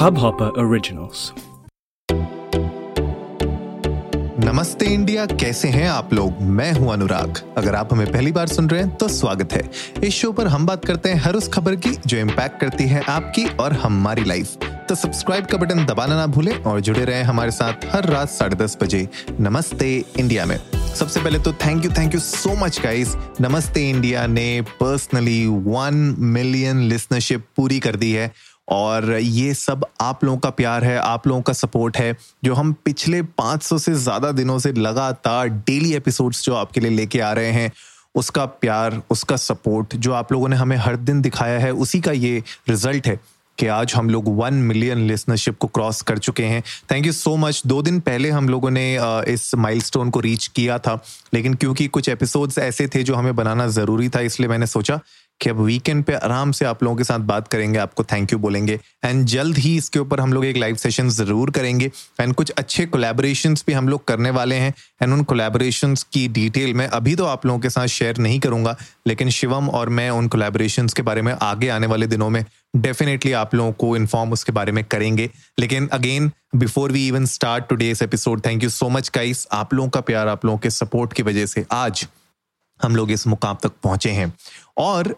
Hubhopper Originals. नमस्ते India, कैसे हैं आप लोग? मैं हूँ अनुराग। अगर आप हमें पहली बार सुन रहे हैं तो स्वागत है। इस शो पर हम बात करते हैं हर उस खबर की जो इम्पैक्ट करती है आपकी और हमारी लाइफ तो सब्सक्राइब का बटन दबाना ना भूलें और जुड़े रहें हमारे साथ हर रात साढ़े दस बजे। नमस्ते इंडिया में। सबसे पहले तो thank you thank you so much guys Namaste India ने पर्सनली वन मिलियन लिसनरशिप पूरी कर दी है। और ये सब आप लोगों का प्यार है, आप लोगों का सपोर्ट है, जो हम पिछले 500 से ज़्यादा दिनों से लगातार डेली एपिसोड्स जो आपके लिए लेके आ रहे हैं, उसका प्यार, उसका सपोर्ट जो आप लोगों ने हमें हर दिन दिखाया है, उसी का ये रिज़ल्ट है कि आज हम लोग वन मिलियन लिसनरशिप को क्रॉस कर चुके हैं। थैंक यू सो मच दो दिन पहले हम लोगों ने इस माइलस्टोन को रीच किया था, लेकिन क्योंकि कुछ एपिसोड्स ऐसे थे जो हमें बनाना ज़रूरी था, इसलिए मैंने सोचा कि अब वीकेंड पे आराम से आप लोगों के साथ बात करेंगे, आपको थैंक यू बोलेंगे। एंड जल्द ही इसके ऊपर हम लोग एक लाइव सेशन ज़रूर करेंगे। एंड कुछ अच्छे कोलेबोरेशन भी हम लोग करने वाले हैं। एंड उन कोलेबोरेशन की डिटेल मैं अभी तो आप लोगों के साथ शेयर नहीं करूँगा। लेकिन शिवम और मैं उन कोलेबोरेशन के बारे में आगे आने वाले दिनों में डेफिनेटली आप लोगों को इन्फॉर्म उसके बारे में करेंगे। लेकिन again before we even start today's episode thank you so much guys आप लोगों का प्यार, आप लोगों के सपोर्ट की वजह से आज हम लोग इस मुकाम तक पहुँचे हैं। और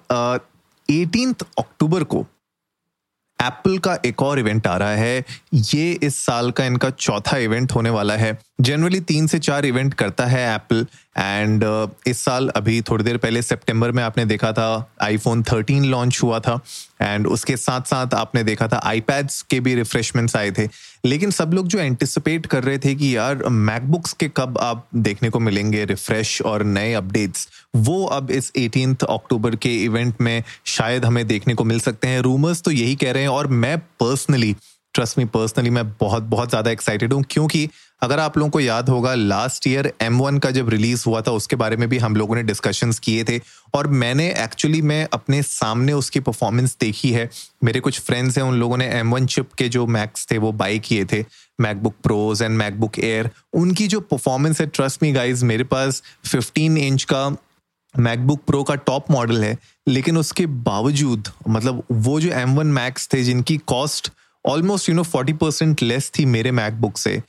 एटीन अक्टूबर को एप्पल का एक और इवेंट आ रहा है। ये इस साल का इनका चौथा इवेंट होने वाला है। जनरली तीन से चार इवेंट करता है एप्पल एंड uh, इस साल अभी थोड़ी देर पहले सितंबर में आपने देखा था आईफोन 13 लॉन्च हुआ था एंड उसके साथ साथ आपने देखा था आईपैड्स के भी रिफ्रेशमेंट्स आए थे। लेकिन सब लोग जो एंटिसिपेट कर रहे थे कि यार मैकबुक्स के कब आप देखने को मिलेंगे रिफ्रेश और नए अपडेट्स वो अब इस एटीन अक्टूबर के इवेंट में शायद हमें देखने को मिल सकते हैं। रूमर्स तो यही कह रहे हैं और मैं पर्सनली ट्रस्ट मी पर्सनली मैं बहुत बहुत ज़्यादा एक्साइटेड हूँ, क्योंकि अगर आप लोगों को याद होगा लास्ट ईयर एम वन का जब रिलीज़ हुआ था, उसके बारे में भी हम लोगों ने डिस्कशंस किए थे, और मैंने एक्चुअली मैं अपने सामने उसकी परफॉर्मेंस देखी है। मेरे कुछ फ्रेंड्स हैं, उन लोगों ने एम वन चिप के जो मैक्स थे, वो बाई किए थे MacBook Pros and MacBook Air उनकी जो परफॉर्मेंस है ट्रस्ट मी गाइज़ मेरे पास फिफ्टीन इंच का मैकबुक प्रो का टॉप मॉडल है, लेकिन उसके बावजूद मतलब वो जो एम वन मैक्स थे, जिनकी cost almost you know forty percent less थी मेरे मैकबुक से।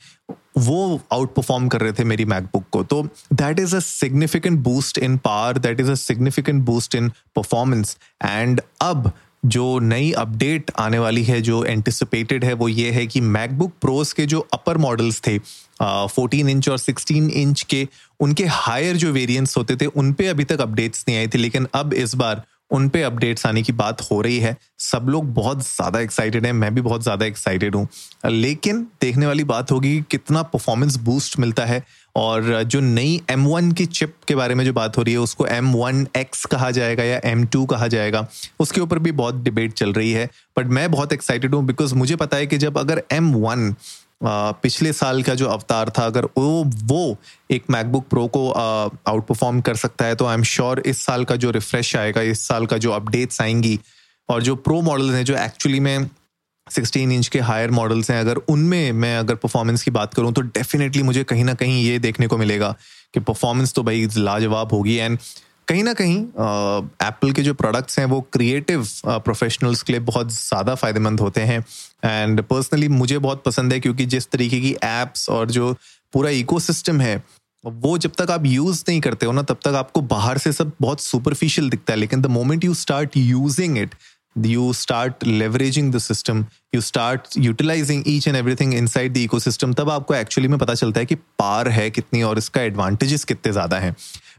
वो आउट परफॉर्म कर रहे थे मेरी मैकबुक को। तो that is a significant boost in power that is a significant boost in performance and अब जो नई अपडेट आने वाली है, जो एंटिसिपेटेड है, वो ये है कि मैकबुक प्रोस के जो अपर मॉडल्स थे फोर्टीन इंच और सिक्सटीन इंच के, उनके हायर जो वेरिएंट्स होते थे, उन पे अभी तक अपडेट्स नहीं आई थी। लेकिन अब इस बार उन पे अपडेट्स आने की बात हो रही है। सब लोग बहुत ज़्यादा एक्साइटेड हैं, मैं भी बहुत ज़्यादा एक्साइटेड हूँ। लेकिन देखने वाली बात होगी कितना परफॉर्मेंस बूस्ट मिलता है और जो नई M1 की चिप के बारे में जो बात हो रही है, उसको M1X कहा जाएगा या M2 कहा जाएगा, उसके ऊपर भी बहुत डिबेट चल रही है। बट मैं बहुत एक्साइटेड हूँ बिकॉज़ मुझे पता है कि जब अगर M1 पिछले साल का जो अवतार था, अगर वो वो एक मैकबुक प्रो को आउट परफॉर्म कर सकता है तो आई एम श्योर इस साल का जो रिफ्रेश आएगा, इस साल का जो अपडेट्स आएँगी, और जो प्रो मॉडल्स हैं, जो एक्चुअली में 16 इंच के हायर मॉडल्स हैं, अगर उनमें मैं अगर परफॉर्मेंस की बात करूँ तो डेफिनेटली मुझे कहीं ना कहीं ये देखने को मिलेगा कि परफॉर्मेंस तो भाई लाजवाब होगी एंड कहीं ना कहीं एप्पल के जो प्रोडक्ट्स हैं, वो क्रिएटिव प्रोफेशनल्स के लिए बहुत ज़्यादा फ़ायदेमंद होते हैं। एंड पर्सनली मुझे बहुत पसंद है क्योंकि जिस तरीके की एप्स और जो पूरा इकोसिस्टम है, वो जब तक आप यूज़ नहीं करते हो ना, तब तक आपको बाहर से सब बहुत सुपरफिशियल दिखता है। लेकिन the moment you start using it you start leveraging the system, you start utilizing each and everything inside the ecosystem, तब आपको एक्चुअली में पता चलता है कि पार है कितनी और इसका एडवांटेजेस कितने ज़्यादा हैं।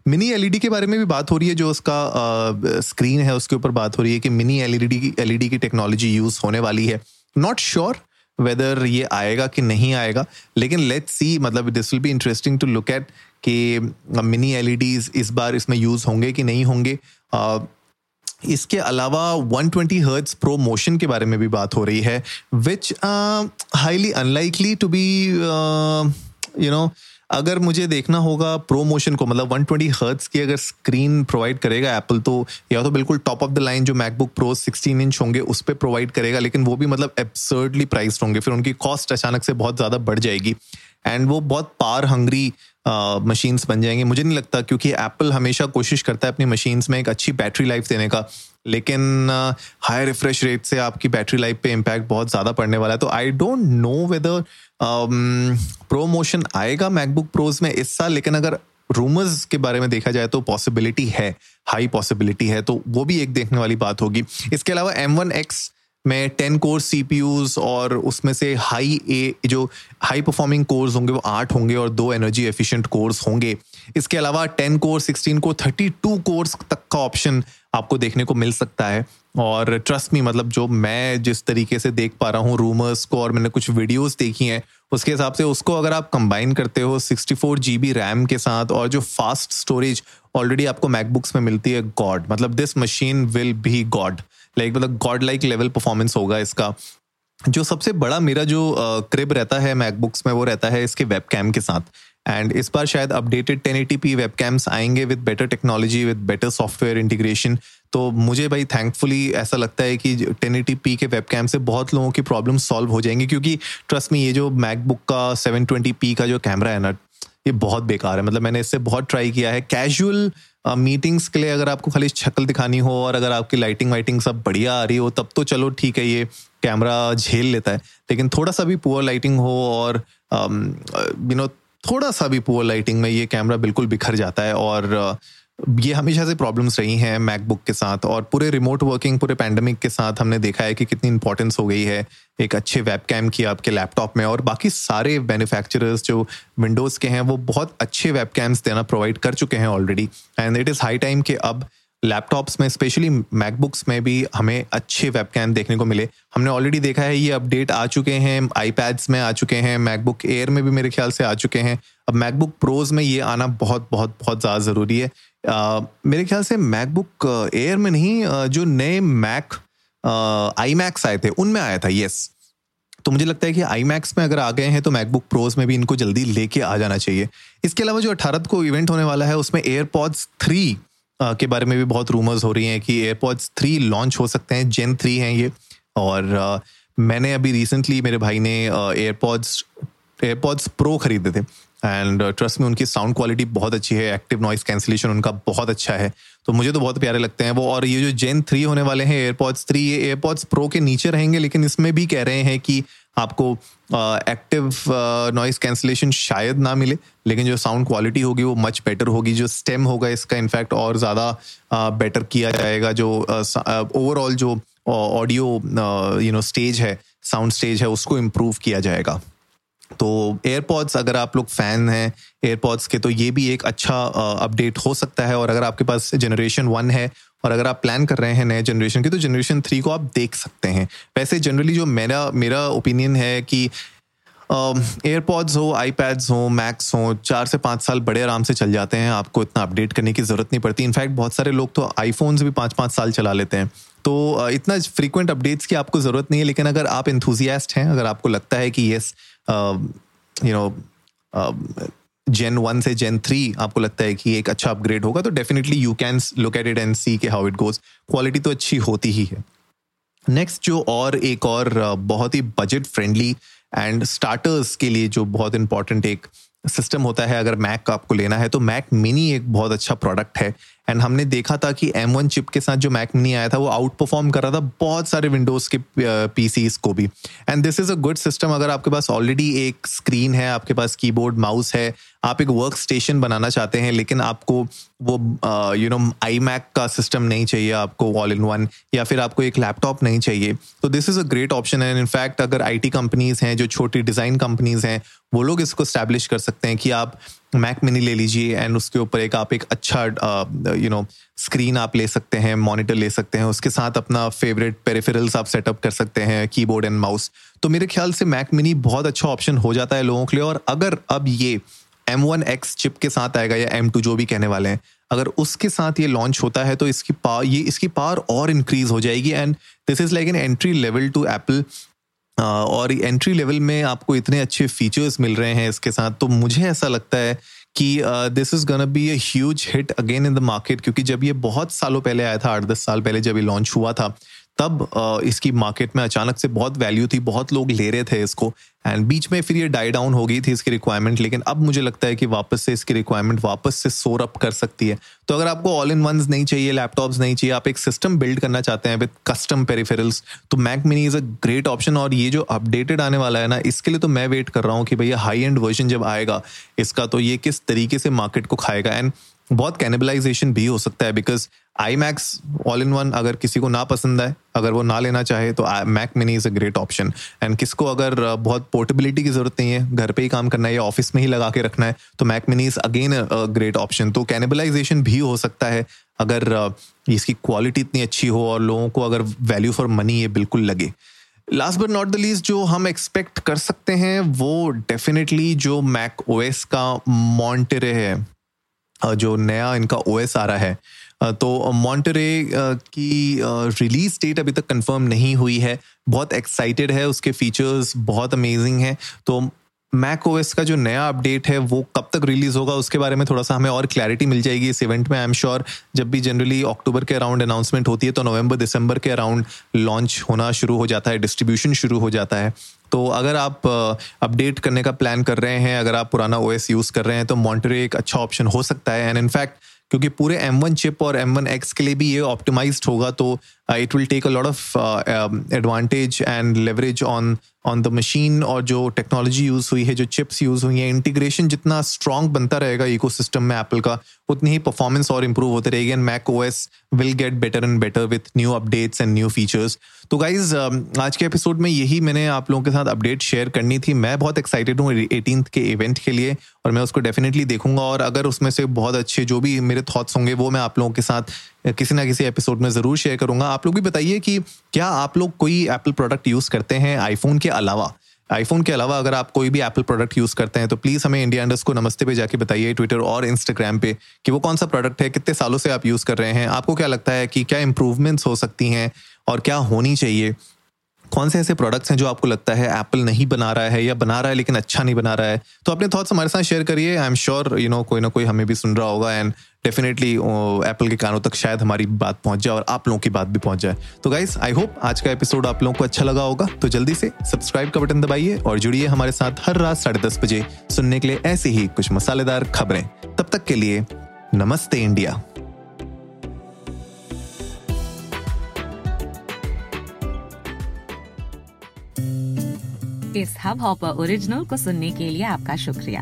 मिनी एलईडी के बारे में भी बात हो रही है, जो उसका स्क्रीन है, उसके ऊपर बात हो रही है कि मिनी एलईडी एलईडी की टेक्नोलॉजी यूज़ होने वाली है। नॉट श्योर वेदर ये आएगा कि नहीं आएगा, लेकिन लेट्स सी मतलब this will be interesting to look at कि मिनी एलईडीज इस बार इसमें यूज़ होंगे कि नहीं होंगे। इसके अलावा 120 ट्वेंटी हर्ट्स प्रो मोशन के बारे में भी बात हो रही है which highly unlikely to be you know अगर मुझे देखना होगा प्रो मोशन को मतलब 120 ट्वेंटी हर्ट्स की अगर स्क्रीन प्रोवाइड करेगा एप्पल तो या तो बिल्कुल टॉप ऑफ़ द लाइन जो मैकबुक प्रो 16 इंच होंगे, उस पर प्रोवाइड करेगा, लेकिन वो भी मतलब एब्सर्डली प्राइस्ड होंगे, फिर उनकी कॉस्ट अचानक से बहुत ज़्यादा बढ़ जाएगी। एंड वो बहुत पार हंगरी मशीन्स बन जाएँगे। मुझे नहीं लगता क्योंकि एप्पल हमेशा कोशिश करता है अपनी मशीन्स में एक अच्छी बैटरी लाइफ देने का। लेकिन हाई रिफ्रेश रेट से आपकी बैटरी लाइफ पे इम्पैक्ट बहुत ज़्यादा पड़ने वाला है। तो I don't know whether promotion आएगा मैकबुक प्रोज में इस साल, लेकिन अगर रूमर्स के बारे में देखा जाए तो पॉसिबिलिटी है हाई पॉसिबिलिटी है तो वो भी एक देखने वाली बात होगी। इसके अलावा एम वन एक्स में टेन कोर सी और उसमें से हाई ए जो हाई परफॉर्मिंग कोर्स होंगे, वो आठ होंगे और दो एनर्जी एफिशिएंट कोर्स होंगे। इसके अलावा ten core, sixteen core, thirty two cores तक का ऑप्शन आपको देखने को मिल सकता है। और ट्रस्ट मी मतलब जो मैं जिस तरीके से देख पा रहा हूँ रूमर्स को और मैंने कुछ वीडियोस देखी हैं, उसके हिसाब से उसको अगर आप कंबाइन करते हो sixty four G B RAM के साथ और जो फास्ट स्टोरेज ऑलरेडी आपको मैकबुक्स में मिलती है गॉड मतलब this machine will be god like मतलब गॉड लाइक लेवल परफॉर्मेंस होगा इसका। जो सबसे बड़ा मेरा जो क्रिब रहता है मैकबुक्स में, वो रहता है इसके वेब के साथ। एंड इस बार शायद updated ten eighty P web cams आएँगे with better technology with better software integration तो मुझे भाई थैंकफुली ऐसा लगता है कि टेन एटी पी के वेब कैम से बहुत लोगों की प्रॉब्लम सॉल्व हो जाएँगी, क्योंकि ट्रस्ट में ये जो मैकबुक का सेवन ट्वेंटी पी का जो कैमरा है ना, ये बहुत बेकार है। मतलब मैंने इससे बहुत ट्राई किया है। कैजुअल मीटिंग्स के लिए अगर आपको खाली शक्ल दिखानी हो और अगर आपकी लाइटिंग वाइटिंग सब बढ़िया आ रही हो, तब तो चलो ठीक है, ये कैमरा झेल लेता है। लेकिन थोड़ा सा भी पुअर लाइटिंग हो और यू नो थोड़ा सा भी पुअर लाइटिंग में ये कैमरा बिल्कुल बिखर जाता है और ये हमेशा से प्रॉब्लम्स रही हैं मैकबुक के साथ और पूरे रिमोट वर्किंग पूरे पैंडमिक के साथ हमने देखा है कि कितनी इंपॉर्टेंस हो गई है एक अच्छे वेब कैम की आपके लैपटॉप में और बाकी सारे मैन्युफैक्चरर्स जो विंडोज़ के हैं, वो बहुत अच्छे वेब कैम्स देना प्रोवाइड कर चुके हैं already and it is high time कि अब लैपटॉप्स में स्पेशली मैकबुक्स में भी हमें अच्छे वेब कैम देखने को मिले। हमने ऑलरेडी देखा है ये अपडेट आ चुके हैं आईपैड्स में आ चुके हैं मैकबुक एयर में भी मेरे ख्याल से आ चुके हैं। अब मैकबुक प्रोज में ये आना बहुत बहुत बहुत ज़्यादा ज़रूरी है। आ, मेरे ख्याल से मैकबुक एयर में नहीं जो नए मैक आई मैक्स आए थे उनमें आया था येस तो मुझे लगता है कि आई मैक्स में अगर आ गए हैं तो मैकबुक प्रोज में भी इनको जल्दी लेके आ जाना चाहिए। इसके अलावा जो अठारह को इवेंट होने वाला है उसमें एयरपॉड्स थ्री के बारे में भी बहुत रूमर्स हो रही हैं कि एयरपॉड्स थ्री लॉन्च हो सकते हैं जेन थ्री हैं ये। और मैंने अभी रिसेंटली मेरे भाई ने एयरपॉड्स एयरपॉड्स प्रो खरीदे थे। एंड ट्रस्ट में उनकी साउंड क्वालिटी बहुत अच्छी है एक्टिव नॉइस कैंसिलेशन उनका बहुत अच्छा है। तो मुझे तो बहुत प्यारे लगते हैं वो। और ये जो जेन थ्री होने वाले हैं एयरपॉड्स थ्री ये एयरपॉड्स प्रो के नीचे रहेंगे लेकिन इसमें भी कह रहे हैं कि आपको एक्टिव नॉइस कैंसिलेशन शायद ना मिले लेकिन जो साउंड क्वालिटी होगी वो मच बेटर होगी। जो स्टेम होगा इसका इनफैक्ट और ज़्यादा बेटर uh, किया जाएगा। जो ओवरऑल uh, जो ऑडियो यू नो स्टेज है साउंड स्टेज है उसको इम्प्रूव किया जाएगा। तो एयरपॉड्स अगर आप लोग फ़ैन हैं एयरपॉड्स के तो ये भी एक अच्छा अपडेट हो सकता है। और अगर आपके पास जनरेशन वन है, और अगर आप प्लान कर रहे हैं नए जनरेशन की तो जनरेशन थ्री को आप देख सकते हैं। वैसे जनरली जो मेरा मेरा ओपिनियन है कि एयरपॉड्स हो आईपैड्स हो मैक्स हो, चार से पाँच साल बड़े आराम से चल जाते हैं। आपको इतना अपडेट करने की ज़रूरत नहीं पड़ती। इनफैक्ट बहुत सारे लोग तो आईफोन्स भी पाँच पाँच साल चला लेते हैं। तो इतना फ्रीक्वेंट अपडेट्स की आपको ज़रूरत नहीं है, लेकिन अगर आप इंथुजियास्ट हैं, अगर आपको लगता है कि yes you know gen one से जेन थ्री आपको लगता है कि एक अच्छा अपग्रेड होगा तो definitely you can look at it and see के हाउ इट गोज क्वालिटी तो अच्छी होती ही है। नेक्स्ट जो और एक और बहुत ही बजट फ्रेंडली एंड स्टार्टर्स के लिए जो बहुत इंपॉर्टेंट एक सिस्टम होता है, अगर मैक का आपको लेना है तो मैक मिनी एक बहुत अच्छा प्रोडक्ट है। एंड हमने देखा था कि एम वन चिप के साथ जो मैक मिनी आया था, वो आउट परफॉर्म कर रहा था बहुत सारे विंडोज़ के पीसीस को भी। And this is a good system अगर आपके पास ऑलरेडी एक स्क्रीन है, आपके पास कीबोर्ड माउस है, आप एक वर्क स्टेशन बनाना चाहते हैं, लेकिन आपको वो यू नो आई मैक का सिस्टम नहीं चाहिए, आपको ऑल इन वन या फिर आपको एक लैपटॉप नहीं चाहिए तो this is a great option and in fact अगर आई टी कंपनीज़ हैं, जो छोटी डिज़ाइन कंपनीज़ हैं, वो लोग इसको स्टैब्लिश कर सकते हैं कि आप मैक मिनी ले लीजिए एंड उसके ऊपर एक आप एक अच्छा यू नो स्क्रीन आप ले सकते हैं मॉनिटर ले सकते हैं, उसके साथ अपना फेवरेट पेरिफेरल्स आप सेटअप कर सकते हैं कीबोर्ड एंड माउस तो मेरे ख्याल से मैक मिनी बहुत अच्छा ऑप्शन हो जाता है लोगों के लिए और अगर अब ये एम वन एक्स चिप के साथ आएगा या एम टू जो भी कहने वाले हैं, अगर उसके साथ ये लॉन्च होता है तो इसकी पावर ये, इसकी पावर और इंक्रीज हो जाएगी and this is like an entry level to Apple और एंट्री लेवल में आपको इतने अच्छे फीचर्स मिल रहे हैं इसके साथ तो मुझे ऐसा लगता है कि this is gonna be huge hit again in the market क्योंकि जब ये बहुत सालों पहले आया था, आठ दस साल पहले जब ये लॉन्च हुआ था तब इसकी मार्केट में अचानक से बहुत वैल्यू थी, बहुत लोग ले रहे थे इसको। एंड बीच में फिर ये डाई डाउन हो गई थी इसकी रिक्वायरमेंट लेकिन अब मुझे लगता है कि वापस से इसकी रिक्वायरमेंट वापस से सोर अप कर सकती है। तो अगर आपको ऑल इन वंस नहीं चाहिए लैपटॉप्स नहीं चाहिए, आप एक सिस्टम बिल्ड करना चाहते हैं विद कस्टम पेरिफेरल्स तो Mac mini is a great option और ये जो अपडेटेड आने वाला है ना, इसके लिए तो मैं वेट कर रहा हूँ कि भैया हाई एंड वर्जन जब आएगा, इसका तो ये किस तरीके से मार्केट को खाएगा। एंड बहुत कैनिबलाइजेशन भी हो सकता है because iMacs all in one अगर किसी को ना पसंद आए, अगर वो ना लेना चाहे तो Mac mini is a great option and किसको अगर बहुत पोर्टेबिलिटी की ज़रूरत नहीं है, घर पे ही काम करना है या ऑफ़िस में ही लगा के रखना है तो Mac mini is again a great option तो कैनिबलाइजेशन भी हो सकता है, अगर इसकी क्वालिटी इतनी अच्छी हो और लोगों को अगर वैल्यू फॉर मनी ये बिल्कुल लगे। Last but not the least जो हम एक्सपेक्ट कर सकते हैं, वो डेफिनेटली जो मैक ओएस का मॉन्टेरे है। जो नया इनका ओएस आ रहा है तो मॉन्टरे की रिलीज़ डेट अभी तक कंफर्म नहीं हुई है। बहुत एक्साइटेड है, उसके फीचर्स बहुत अमेजिंग है। तो मैक ओएस का जो नया अपडेट है, वो कब तक रिलीज़ होगा, उसके बारे में थोड़ा सा हमें और क्लैरिटी मिल जाएगी इस इवेंट में आई एम श्योर जब भी जनरली अक्टूबर के अराउंड अनाउंसमेंट होती है तो नवंबर दिसंबर के अराउंड लॉन्च होना शुरू हो जाता है डिस्ट्रीब्यूशन शुरू हो जाता है. तो अगर आप अपडेट करने का प्लान कर रहे हैं, अगर आप पुराना ओएस यूज़ कर रहे हैं तो मॉन्टरे एक अच्छा ऑप्शन हो सकता है. एंड इनफैक्ट क्योंकि पूरे M1 चिप और M1 X के लिए भी ये ऑप्टिमाइज्ड होगा तो it will take a lot of advantage and leverage on on the machine और जो टेक्नोलॉजी यूज़ हुई है जो चिप्स यूज़ हुई है इंटीग्रेशन जितना स्ट्रॉन्ग बनता रहेगा इको में एप्पल का उतनी ही परफॉर्मेंस और इम्प्रूव होते रहेगी and Mac O S will get better and better with new updates and new features तो गाइज़ um, आज के एपिसोड में यही मैंने आप लोगों के साथ अपडेट शेयर करनी थी। मैं बहुत एक्साइटेड हूँ एटीन के इवेंट के लिए और मैं उसको डेफिनेटली देखूँगा और अगर उसमें से बहुत अच्छे जो भी मेरे थॉट्स होंगे वो मैं आप लोगों के साथ किसी ना किसी एपिसोड में ज़रूर शेयर करूँगा। आप लोग भी बताइए कि क्या आप लोग कोई एप्पल प्रोडक्ट यूज़ करते हैं आईफोन के अलावा? आईफोन के अलावा अगर आप कोई भी एप्पल प्रोडक्ट यूज़ करते हैं तो प्लीज़ हमें इंडिया इंडस्ट को नमस्ते पे जाके बताइए ट्विटर और इंस्टाग्राम पे, कि वो कौन सा प्रोडक्ट है, कितने सालों से आप यूज़ कर रहे हैं? आपको क्या लगता है कि क्या इंप्रूवमेंट्स हो सकती हैं और क्या होनी चाहिए? कौन से ऐसे प्रोडक्ट्स हैं जो आपको लगता है एप्पल नहीं बना रहा है या बना रहा है लेकिन अच्छा नहीं बना रहा है? तो अपने थॉट्स हमारे साथ शेयर करिए। I am sure you know कोई ना कोई हमें भी सुन रहा होगा एंड डेफिनेटली एप्पल के कानों तक शायद हमारी बात पहुँच जाए और आप लोगों की बात भी पहुँच जाए। तो गाइस आई होप आज का एपिसोड आप लोगों को अच्छा लगा होगा। तो जल्दी से सब्सक्राइब का बटन दबाइए और जुड़िए हमारे साथ हर रात साढ़े दस बजे सुनने के लिए ऐसी ही कुछ मसालेदार खबरें। तब तक के लिए, नमस्ते इंडिया। इस हब हॉपर ओरिजिनल को सुनने के लिए आपका शुक्रिया।